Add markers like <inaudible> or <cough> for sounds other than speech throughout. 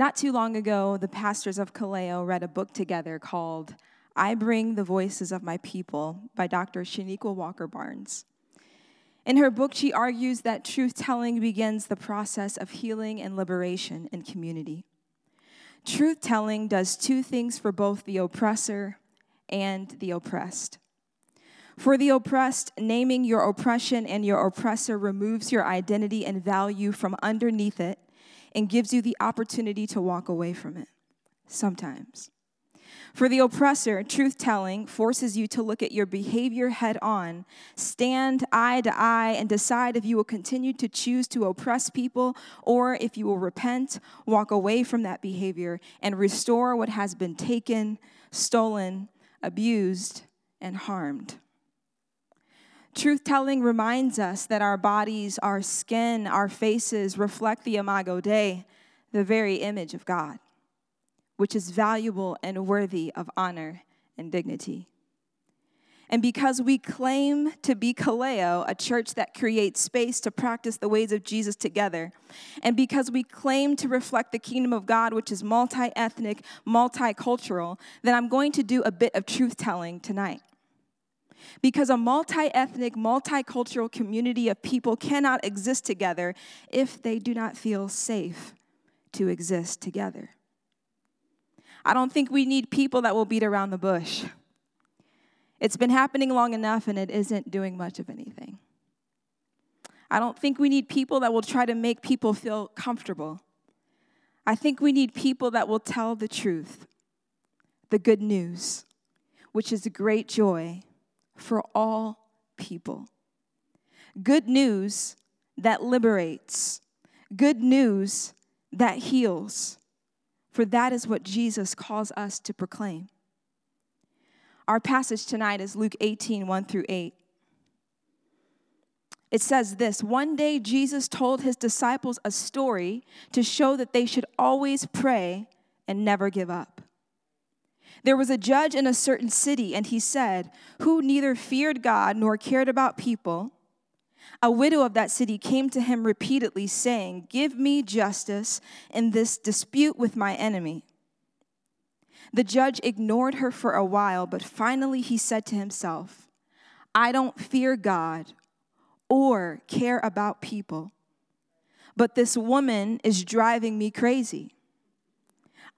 Not too long ago, the pastors of Kaleo read a book together called I Bring the Voices of My People by Dr. Chanequa Walker Barnes. In her book, she argues that truth telling begins the process of healing and liberation in community. Truth telling does two things for both the oppressor and the oppressed. For the oppressed, naming your oppression and your oppressor removes your identity and value from underneath it and gives you the opportunity to walk away from it. Sometimes. For the oppressor, truth telling forces you to look at your behavior head on, stand eye to eye, and decide if you will continue to choose to oppress people or if you will repent, walk away from that behavior, and restore what has been taken, stolen, abused, and harmed. Truth telling reminds us that our bodies, our skin, our faces reflect the Imago Dei, the very image of God which is valuable and worthy of honor and dignity. And because we claim to be Kaleo, a church that creates space to practice the ways of Jesus together, and because we claim to reflect the kingdom of God, which is multi ethnic, multicultural, then I'm going to do a bit of truth telling tonight. Because a multi ethnic, multicultural community of people cannot exist together if they do not feel safe to exist together. I don't think we need people that will beat around the bush. It's been happening long enough and it isn't doing much of anything. I don't think we need people that will try to make people feel comfortable. I think we need people that will tell the truth, the good news, which is great joy for all people. Good news that liberates, good news that heals, for that is what Jesus calls us to proclaim. Our passage tonight is Luke 18, 1 through 8. It says this One day Jesus told his disciples a story to show that they should always pray and never give up. There was a judge in a certain city, and he said, Who neither feared God nor cared about people a widow of that city came to him repeatedly, saying, Give me justice in this dispute with my enemy. The judge ignored her for a while, but finally he said to himself, I don't fear God or care about people, but this woman is driving me crazy.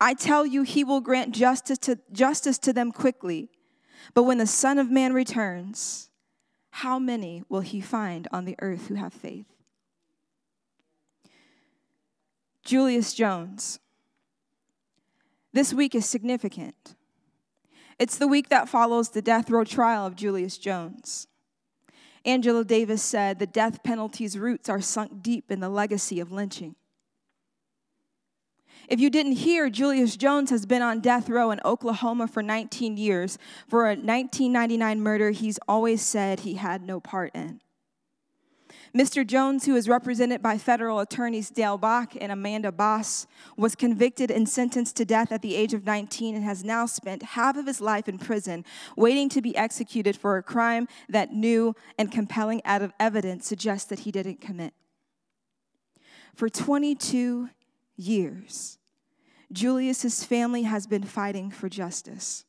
I tell you, he will grant justice to, justice to them quickly. But when the Son of Man returns, how many will he find on the earth who have faith? Julius Jones. This week is significant. It's the week that follows the death row trial of Julius Jones. Angela Davis said the death penalty's roots are sunk deep in the legacy of lynching. If you didn't hear, Julius Jones has been on death row in Oklahoma for 19 years for a 1999 murder he's always said he had no part in. Mr. Jones, who is represented by federal attorneys Dale Baich and Amanda Bass, was convicted and sentenced to death at the age of 19 and has now spent half of his life in prison waiting to be executed for a crime that new and compelling evidence suggests that he didn't commit. For 22 years, Julius's family has been fighting for justice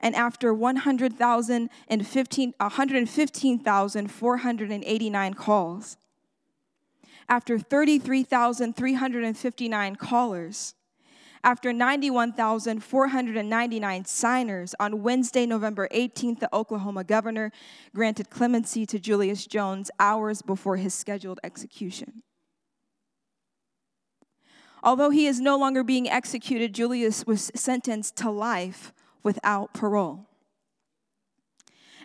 and after 115,489 calls, after 33,359 callers, after 91,499 signers, on Wednesday, November 18th, the Oklahoma governor granted clemency to Julius Jones hours before his scheduled execution. Although he is no longer being executed, Julius was sentenced to life without parole.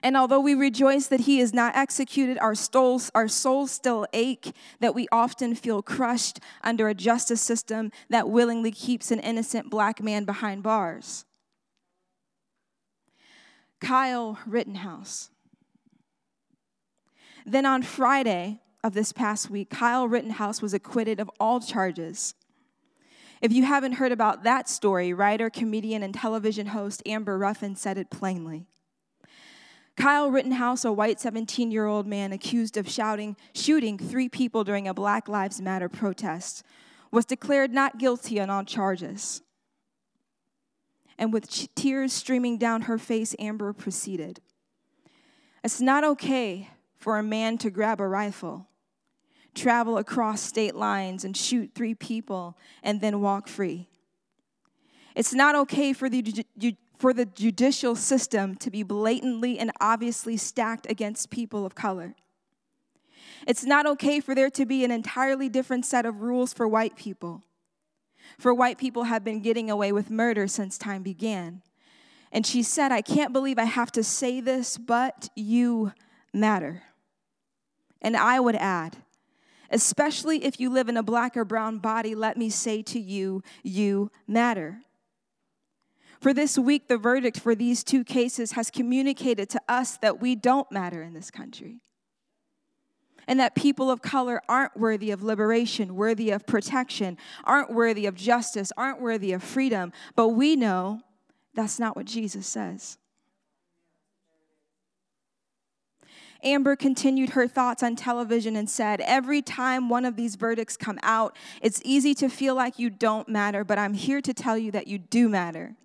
And although we rejoice that he is not executed, our souls, our souls still ache that we often feel crushed under a justice system that willingly keeps an innocent black man behind bars. Kyle Rittenhouse. Then on Friday of this past week, Kyle Rittenhouse was acquitted of all charges. If you haven't heard about that story, writer, comedian, and television host Amber Ruffin said it plainly. Kyle Rittenhouse, a white 17 year old man accused of shouting, shooting three people during a Black Lives Matter protest, was declared not guilty on all charges. And with tears streaming down her face, Amber proceeded. It's not okay for a man to grab a rifle, travel across state lines, and shoot three people and then walk free. It's not okay for the, for the judicial system to be blatantly and obviously stacked against people of color. It's not okay for there to be an entirely different set of rules for white people. For white people have been getting away with murder since time began. And she said, I can't believe I have to say this, but you matter. And I would add, especially if you live in a black or brown body, let me say to you, you matter. For this week, the verdict for these two cases has communicated to us that we don't matter in this country. And that people of color aren't worthy of liberation, worthy of protection, aren't worthy of justice, aren't worthy of freedom. But we know that's not what Jesus says. Amber continued her thoughts on television and said, Every time one of these verdicts come out, it's easy to feel like you don't matter, but I'm here to tell you that you do matter.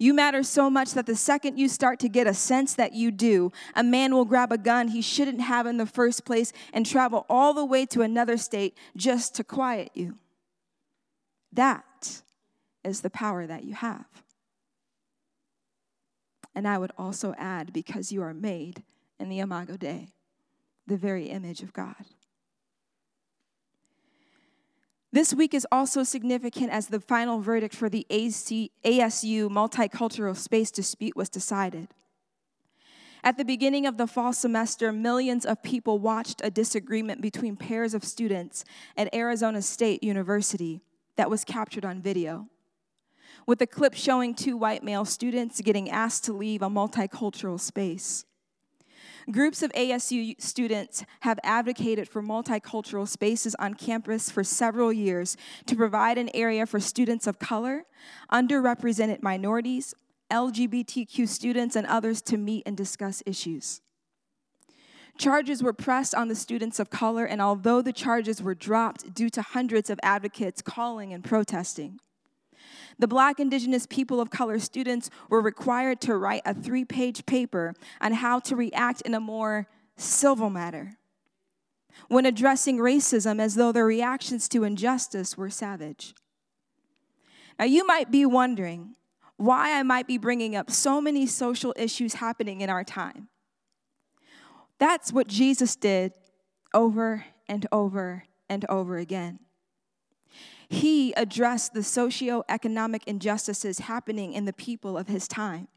You matter so much that the second you start to get a sense that you do, a man will grab a gun he shouldn't have in the first place and travel all the way to another state just to quiet you. That is the power that you have. And I would also add, because you are made in the Imago Dei, the very image of God. This week is also significant as the final verdict for the ASU multicultural space dispute was decided. At the beginning of the fall semester, millions of people watched a disagreement between pairs of students at Arizona State University that was captured on video. With a clip showing two white male students getting asked to leave a multicultural space. Groups of ASU students have advocated for multicultural spaces on campus for several years to provide an area for students of color, underrepresented minorities, LGBTQ students, and others to meet and discuss issues. Charges were pressed on the students of color, and although the charges were dropped due to hundreds of advocates calling and protesting, the Black, Indigenous, people of color students were required to write a three page paper on how to react in a more civil manner when addressing racism as though their reactions to injustice were savage. Now, you might be wondering why I might be bringing up so many social issues happening in our time. That's what Jesus did over and over and over again he addressed the socio-economic injustices happening in the people of his time.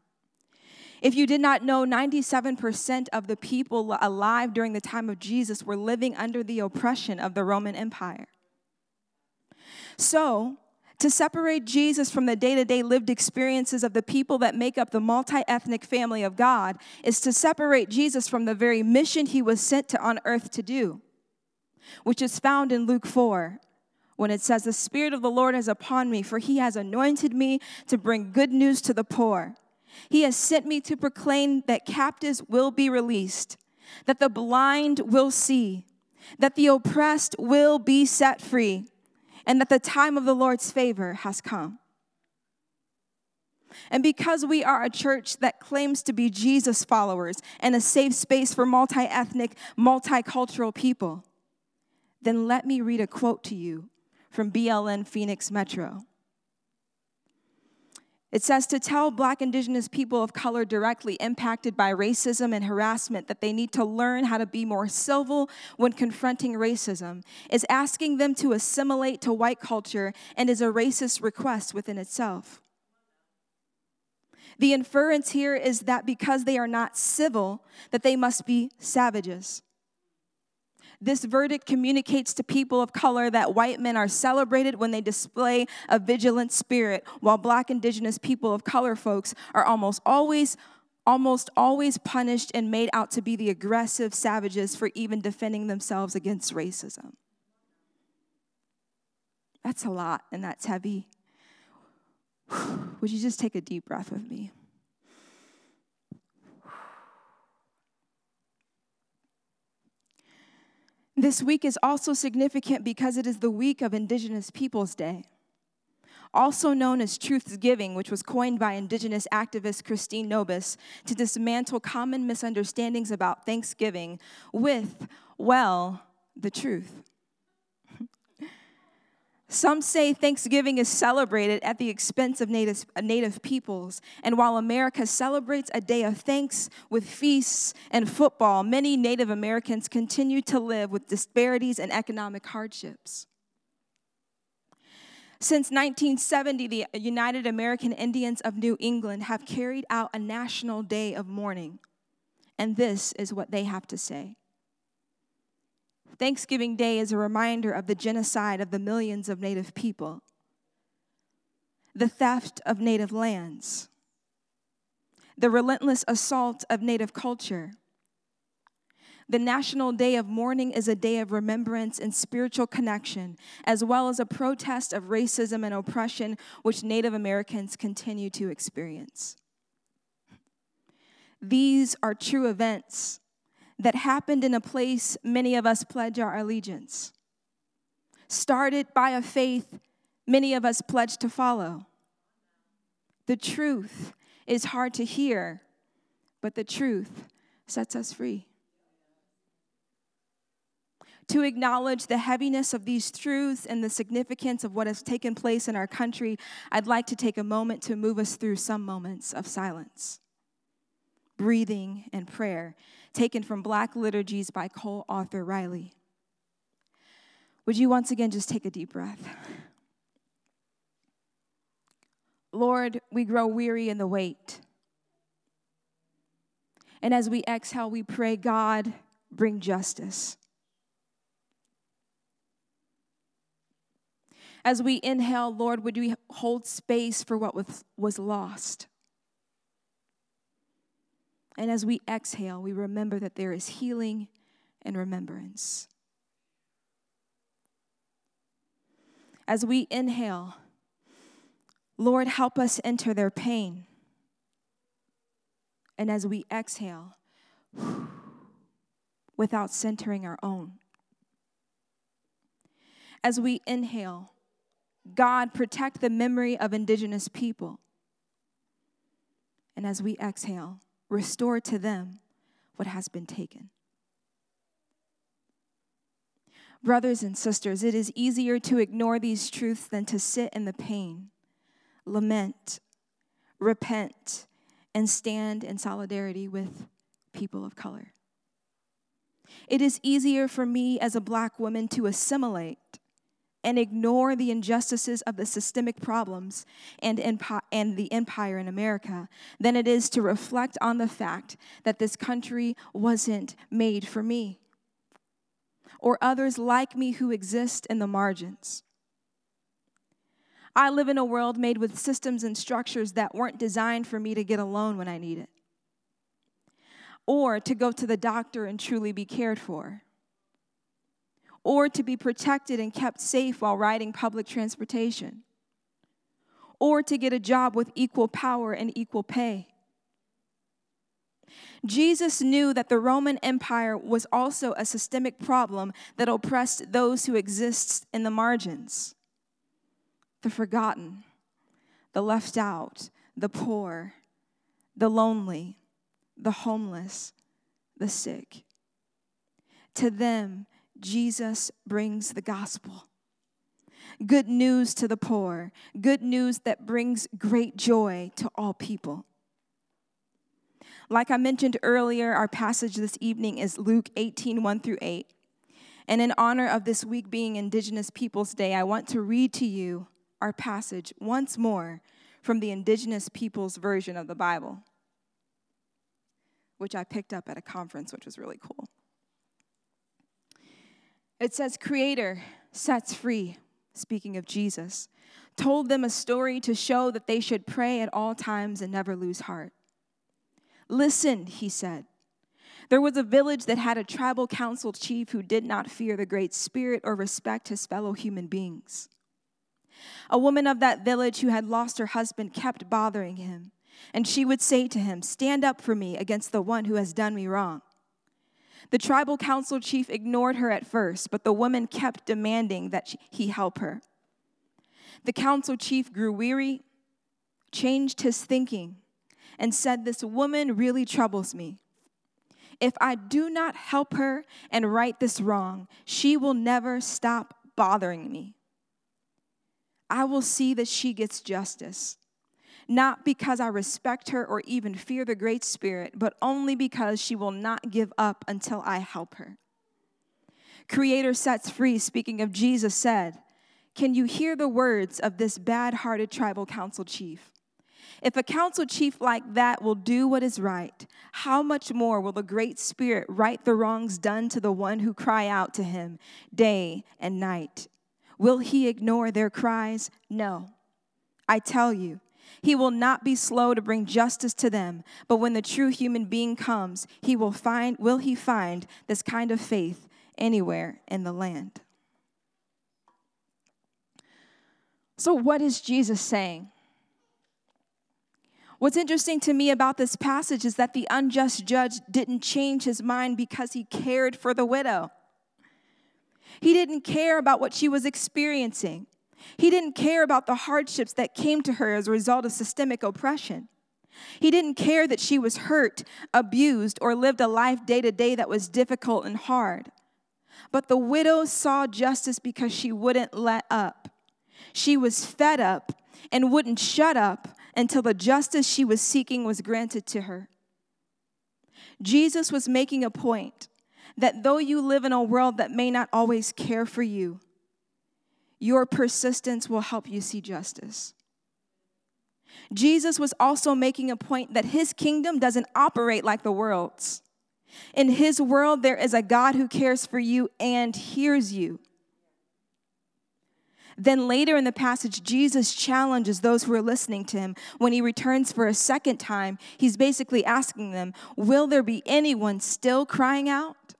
If you did not know, 97% of the people alive during the time of Jesus were living under the oppression of the Roman Empire. So, to separate Jesus from the day to day lived experiences of the people that make up the multi ethnic family of God is to separate Jesus from the very mission he was sent to on earth to do, which is found in Luke 4, when it says, The Spirit of the Lord is upon me, for he has anointed me to bring good news to the poor. He has sent me to proclaim that captives will be released, that the blind will see, that the oppressed will be set free, and that the time of the Lord's favor has come. And because we are a church that claims to be Jesus followers and a safe space for multi ethnic, multicultural people, then let me read a quote to you from BLM Phoenix Metro. It says to tell Black, Indigenous people of color directly impacted by racism and harassment that they need to learn how to be more civil when confronting racism is asking them to assimilate to white culture and is a racist request within itself. The inference here is that because they are not civil, that they must be savages. This verdict communicates to people of color that white men are celebrated when they display a vigilant spirit, while black, indigenous people of color folks are almost always almost always punished and made out to be the aggressive savages for even defending themselves against racism. That's a lot and that's heavy. <sighs> Would you just take a deep breath with me? This week is also significant because it is the week of Indigenous Peoples Day also known as Truth's Giving, which was coined by Indigenous activist Christine Nobiss to dismantle common misunderstandings about Thanksgiving with, well, the truth. Some say Thanksgiving is celebrated at the expense of native, native peoples. And while America celebrates a day of thanks with feasts and football, many Native Americans continue to live with disparities and economic hardships. Since 1970, the United American Indians of New England have carried out a national day of mourning. And this is what they have to say. Thanksgiving Day is a reminder of the genocide of the millions of Native people, the theft of Native lands, the relentless assault of Native culture, the National Day of Mourning is a day of remembrance and spiritual connection, as well as a protest of racism and oppression which Native Americans continue to experience. These are true events that happened in a place many of us pledge our allegiance. Started by a faith many of us pledge to follow. The truth is hard to hear, but the truth sets us free to acknowledge the heaviness of these truths and the significance of what has taken place in our country, I'd like to take a moment to move us through some moments of silence, breathing, and prayer, taken from Black Liturgies by Cole Arthur Riley. Would you once again just take a deep breath? Lord, we grow weary in the wait. And as we exhale, we pray, God, bring justice. As we inhale, Lord, would we hold space for what was, was lost? And as we exhale, we remember that there is healing and remembrance. As we inhale, Lord, help us enter their pain. And as we exhale, <sighs> without centering our own. As we inhale, God, protect the memory of indigenous people. And as we exhale, restore to them what has been taken. Brothers and sisters, it is easier to ignore these truths than to sit in the pain, lament, repent, and stand in solidarity with people of color. It is easier for me as a black woman to assimilate and ignore the injustices of the systemic problems and, empi- and the empire in America than it is to reflect on the fact that this country wasn't made for me or others like me who exist in the margins. I live in a world made with systems and structures that weren't designed for me to get a loan when I need it or to go to the doctor and truly be cared for or to be protected and kept safe while riding public transportation, or to get a job with equal power and equal pay. Jesus knew that the Roman Empire was also a systemic problem that oppressed those who exist in the margins the forgotten, the left out, the poor, the lonely, the homeless, the sick. To them, Jesus brings the gospel. Good news to the poor, good news that brings great joy to all people. Like I mentioned earlier, our passage this evening is Luke 18 1 through 8. And in honor of this week being Indigenous Peoples Day, I want to read to you our passage once more from the Indigenous Peoples version of the Bible, which I picked up at a conference, which was really cool. It says, Creator sets free, speaking of Jesus, told them a story to show that they should pray at all times and never lose heart. Listen, he said. There was a village that had a tribal council chief who did not fear the Great Spirit or respect his fellow human beings. A woman of that village who had lost her husband kept bothering him, and she would say to him, Stand up for me against the one who has done me wrong. The tribal council chief ignored her at first, but the woman kept demanding that he help her. The council chief grew weary, changed his thinking, and said, This woman really troubles me. If I do not help her and right this wrong, she will never stop bothering me. I will see that she gets justice, not because I respect her or even fear the Great Spirit, but only because she will not give up until I help her. Creator sets free, speaking of Jesus, said, Can you hear the words of this bad hearted tribal council chief? If a council chief like that will do what is right, how much more will the Great Spirit right the wrongs done to the one who cry out to him day and night? Will he ignore their cries? No. I tell you, he will not be slow to bring justice to them, but when the true human being comes, he will find will he find this kind of faith anywhere in the land. So what is Jesus saying? What's interesting to me about this passage is that the unjust judge didn't change his mind because he cared for the widow. He didn't care about what she was experiencing. He didn't care about the hardships that came to her as a result of systemic oppression. He didn't care that she was hurt, abused, or lived a life day to day that was difficult and hard. But the widow saw justice because she wouldn't let up. She was fed up and wouldn't shut up until the justice she was seeking was granted to her. Jesus was making a point that though you live in a world that may not always care for you, your persistence will help you see justice. Jesus was also making a point that his kingdom doesn't operate like the world's. In his world, there is a God who cares for you and hears you. Then later in the passage, Jesus challenges those who are listening to him. When he returns for a second time, he's basically asking them, Will there be anyone still crying out?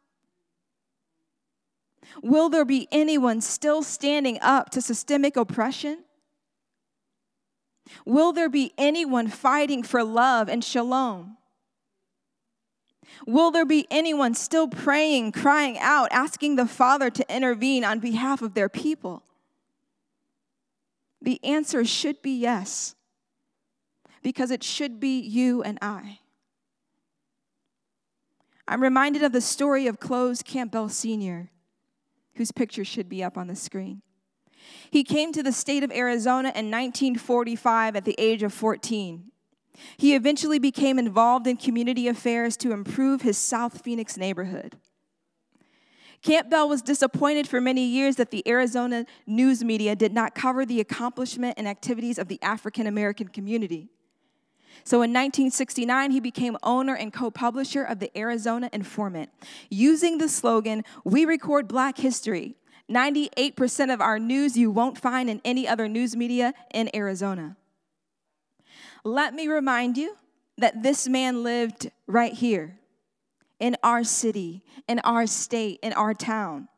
Will there be anyone still standing up to systemic oppression? Will there be anyone fighting for love and shalom? Will there be anyone still praying, crying out, asking the Father to intervene on behalf of their people? The answer should be yes, because it should be you and I. I'm reminded of the story of Cloves Campbell Sr., whose picture should be up on the screen. He came to the state of Arizona in 1945 at the age of 14. He eventually became involved in community affairs to improve his South Phoenix neighborhood. Campbell was disappointed for many years that the Arizona news media did not cover the accomplishment and activities of the African American community. So in 1969, he became owner and co publisher of the Arizona Informant. Using the slogan, We record black history, 98% of our news you won't find in any other news media in Arizona. Let me remind you that this man lived right here in our city, in our state, in our town.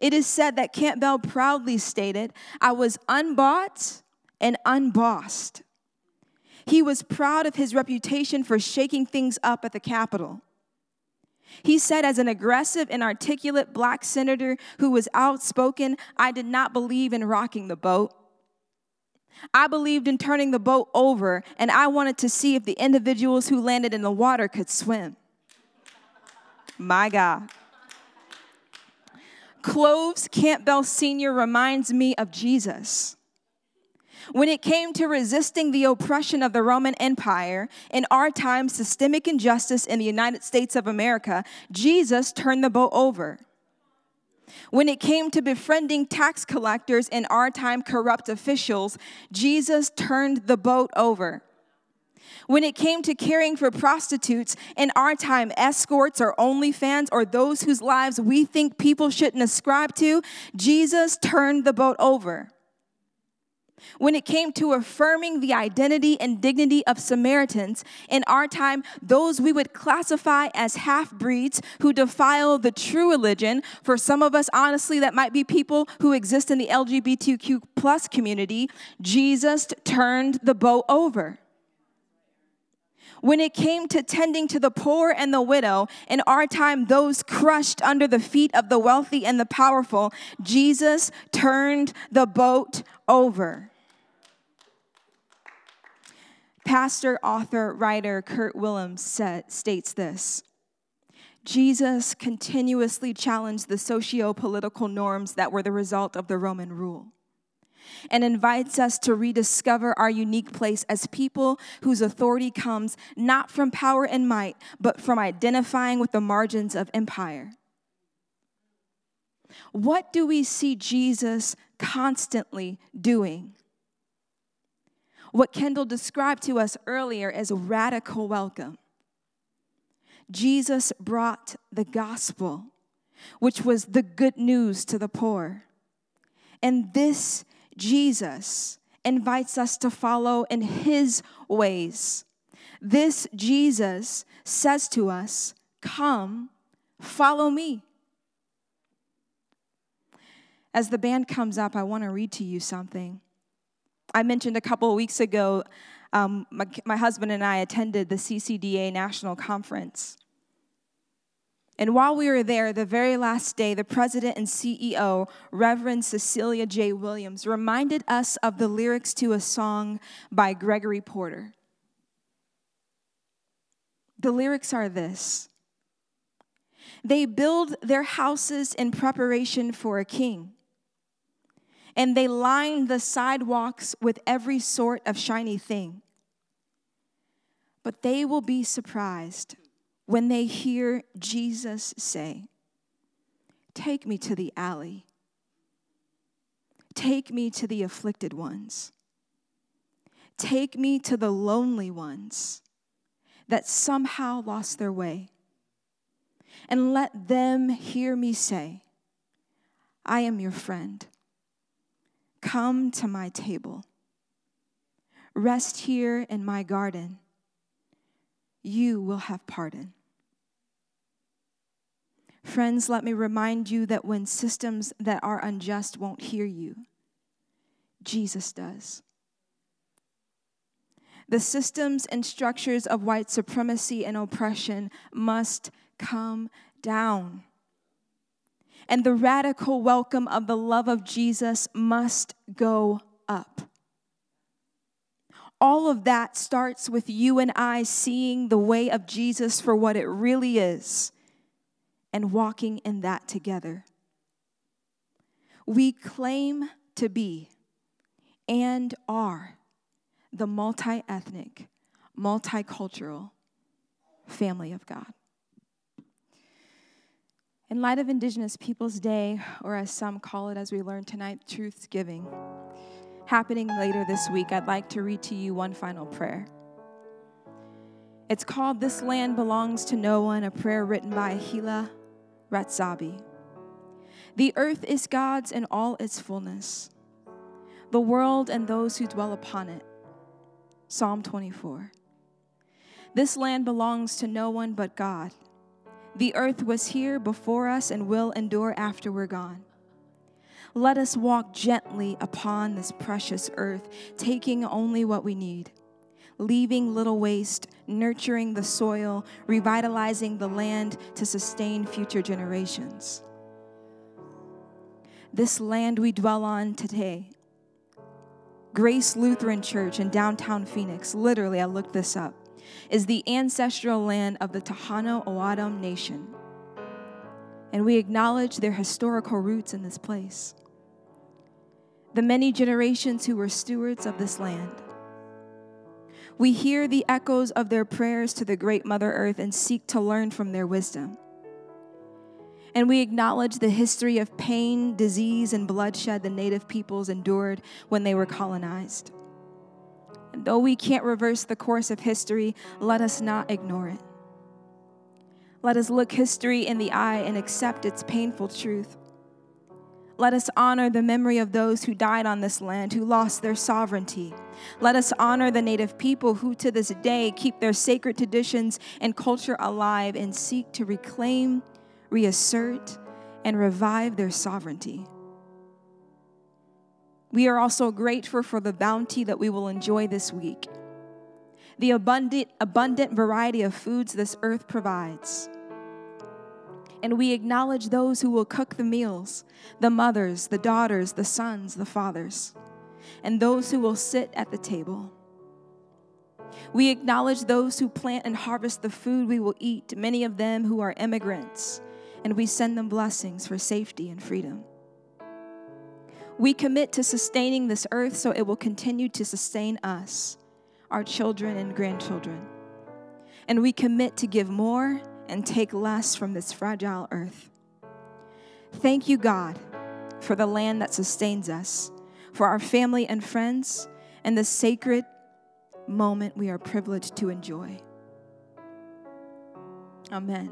It is said that Campbell proudly stated, I was unbought and unbossed. He was proud of his reputation for shaking things up at the Capitol. He said, as an aggressive and articulate black senator who was outspoken, I did not believe in rocking the boat. I believed in turning the boat over, and I wanted to see if the individuals who landed in the water could swim. My God. Cloves Campbell Sr. reminds me of Jesus. When it came to resisting the oppression of the Roman Empire, in our time, systemic injustice in the United States of America, Jesus turned the boat over. When it came to befriending tax collectors in our time, corrupt officials, Jesus turned the boat over. When it came to caring for prostitutes, in our time, escorts or OnlyFans or those whose lives we think people shouldn't ascribe to, Jesus turned the boat over. When it came to affirming the identity and dignity of Samaritans, in our time, those we would classify as half breeds who defile the true religion. For some of us, honestly, that might be people who exist in the LGBTQ plus community. Jesus turned the boat over. When it came to tending to the poor and the widow, in our time, those crushed under the feet of the wealthy and the powerful, Jesus turned the boat over. Pastor, author, writer Kurt Willems states this Jesus continuously challenged the socio political norms that were the result of the Roman rule and invites us to rediscover our unique place as people whose authority comes not from power and might, but from identifying with the margins of empire. What do we see Jesus constantly doing? What Kendall described to us earlier as radical welcome. Jesus brought the gospel, which was the good news to the poor. And this Jesus invites us to follow in his ways. This Jesus says to us, Come, follow me. As the band comes up, I want to read to you something. I mentioned a couple of weeks ago, um, my, my husband and I attended the CCDA National Conference. And while we were there, the very last day, the president and CEO, Reverend Cecilia J. Williams, reminded us of the lyrics to a song by Gregory Porter. The lyrics are this They build their houses in preparation for a king and they lined the sidewalks with every sort of shiny thing. But they will be surprised when they hear Jesus say, Take me to the alley. Take me to the afflicted ones. Take me to the lonely ones that somehow lost their way. And let them hear me say, I am your friend. Come to my table. Rest here in my garden. You will have pardon. Friends, let me remind you that when systems that are unjust won't hear you, Jesus does. The systems and structures of white supremacy and oppression must come down and the radical welcome of the love of Jesus must go up. All of that starts with you and I seeing the way of Jesus for what it really is and walking in that together. We claim to be and are the multi ethnic, multicultural family of God. In light of Indigenous Peoples Day, or as some call it as we learned tonight, Truth's Giving, happening later this week, I'd like to read to you one final prayer. It's called This Land Belongs to No One, a prayer written by Hila Ratzabi. The earth is God's in all its fullness, the world and those who dwell upon it. Psalm 24. This land belongs to no one but God. The earth was here before us and will endure after we're gone. Let us walk gently upon this precious earth, taking only what we need, leaving little waste, nurturing the soil, revitalizing the land to sustain future generations. This land we dwell on today, Grace Lutheran Church in downtown Phoenix, literally, I looked this up is the ancestral land of the Tohono O'odham Nation. And we acknowledge their historical roots in this place. The many generations who were stewards of this land. We hear the echoes of their prayers to the great Mother Earth and seek to learn from their wisdom. And we acknowledge the history of pain, disease, and bloodshed the native peoples endured when they were colonized. Though we can't reverse the course of history, let us not ignore it. Let us look history in the eye and accept its painful truth. Let us honor the memory of those who died on this land, who lost their sovereignty. Let us honor the native people who to this day keep their sacred traditions and culture alive and seek to reclaim, reassert, and revive their sovereignty. We are also grateful for the bounty that we will enjoy this week, the abundant, abundant variety of foods this earth provides. And we acknowledge those who will cook the meals the mothers, the daughters, the sons, the fathers, and those who will sit at the table. We acknowledge those who plant and harvest the food we will eat, many of them who are immigrants, and we send them blessings for safety and freedom. We commit to sustaining this earth so it will continue to sustain us, our children and grandchildren. And we commit to give more and take less from this fragile earth. Thank you, God, for the land that sustains us, for our family and friends, and the sacred moment we are privileged to enjoy. Amen.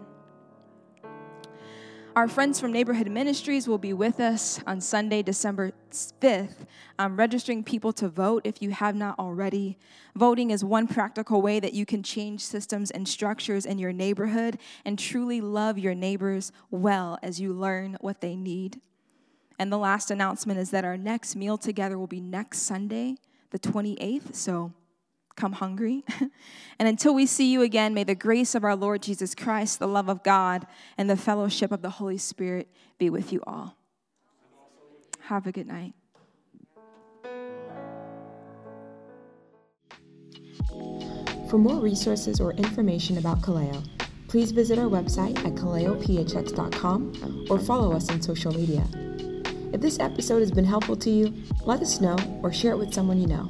Our friends from Neighborhood Ministries will be with us on Sunday, December 5th, um, registering people to vote if you have not already. Voting is one practical way that you can change systems and structures in your neighborhood and truly love your neighbors well as you learn what they need. And the last announcement is that our next meal together will be next Sunday, the 28th. So come hungry. <laughs> and until we see you again, may the grace of our Lord Jesus Christ, the love of God, and the fellowship of the Holy Spirit be with you all. Have a good night. For more resources or information about Kaleo, please visit our website at kaleophx.com or follow us on social media. If this episode has been helpful to you, let us know or share it with someone you know.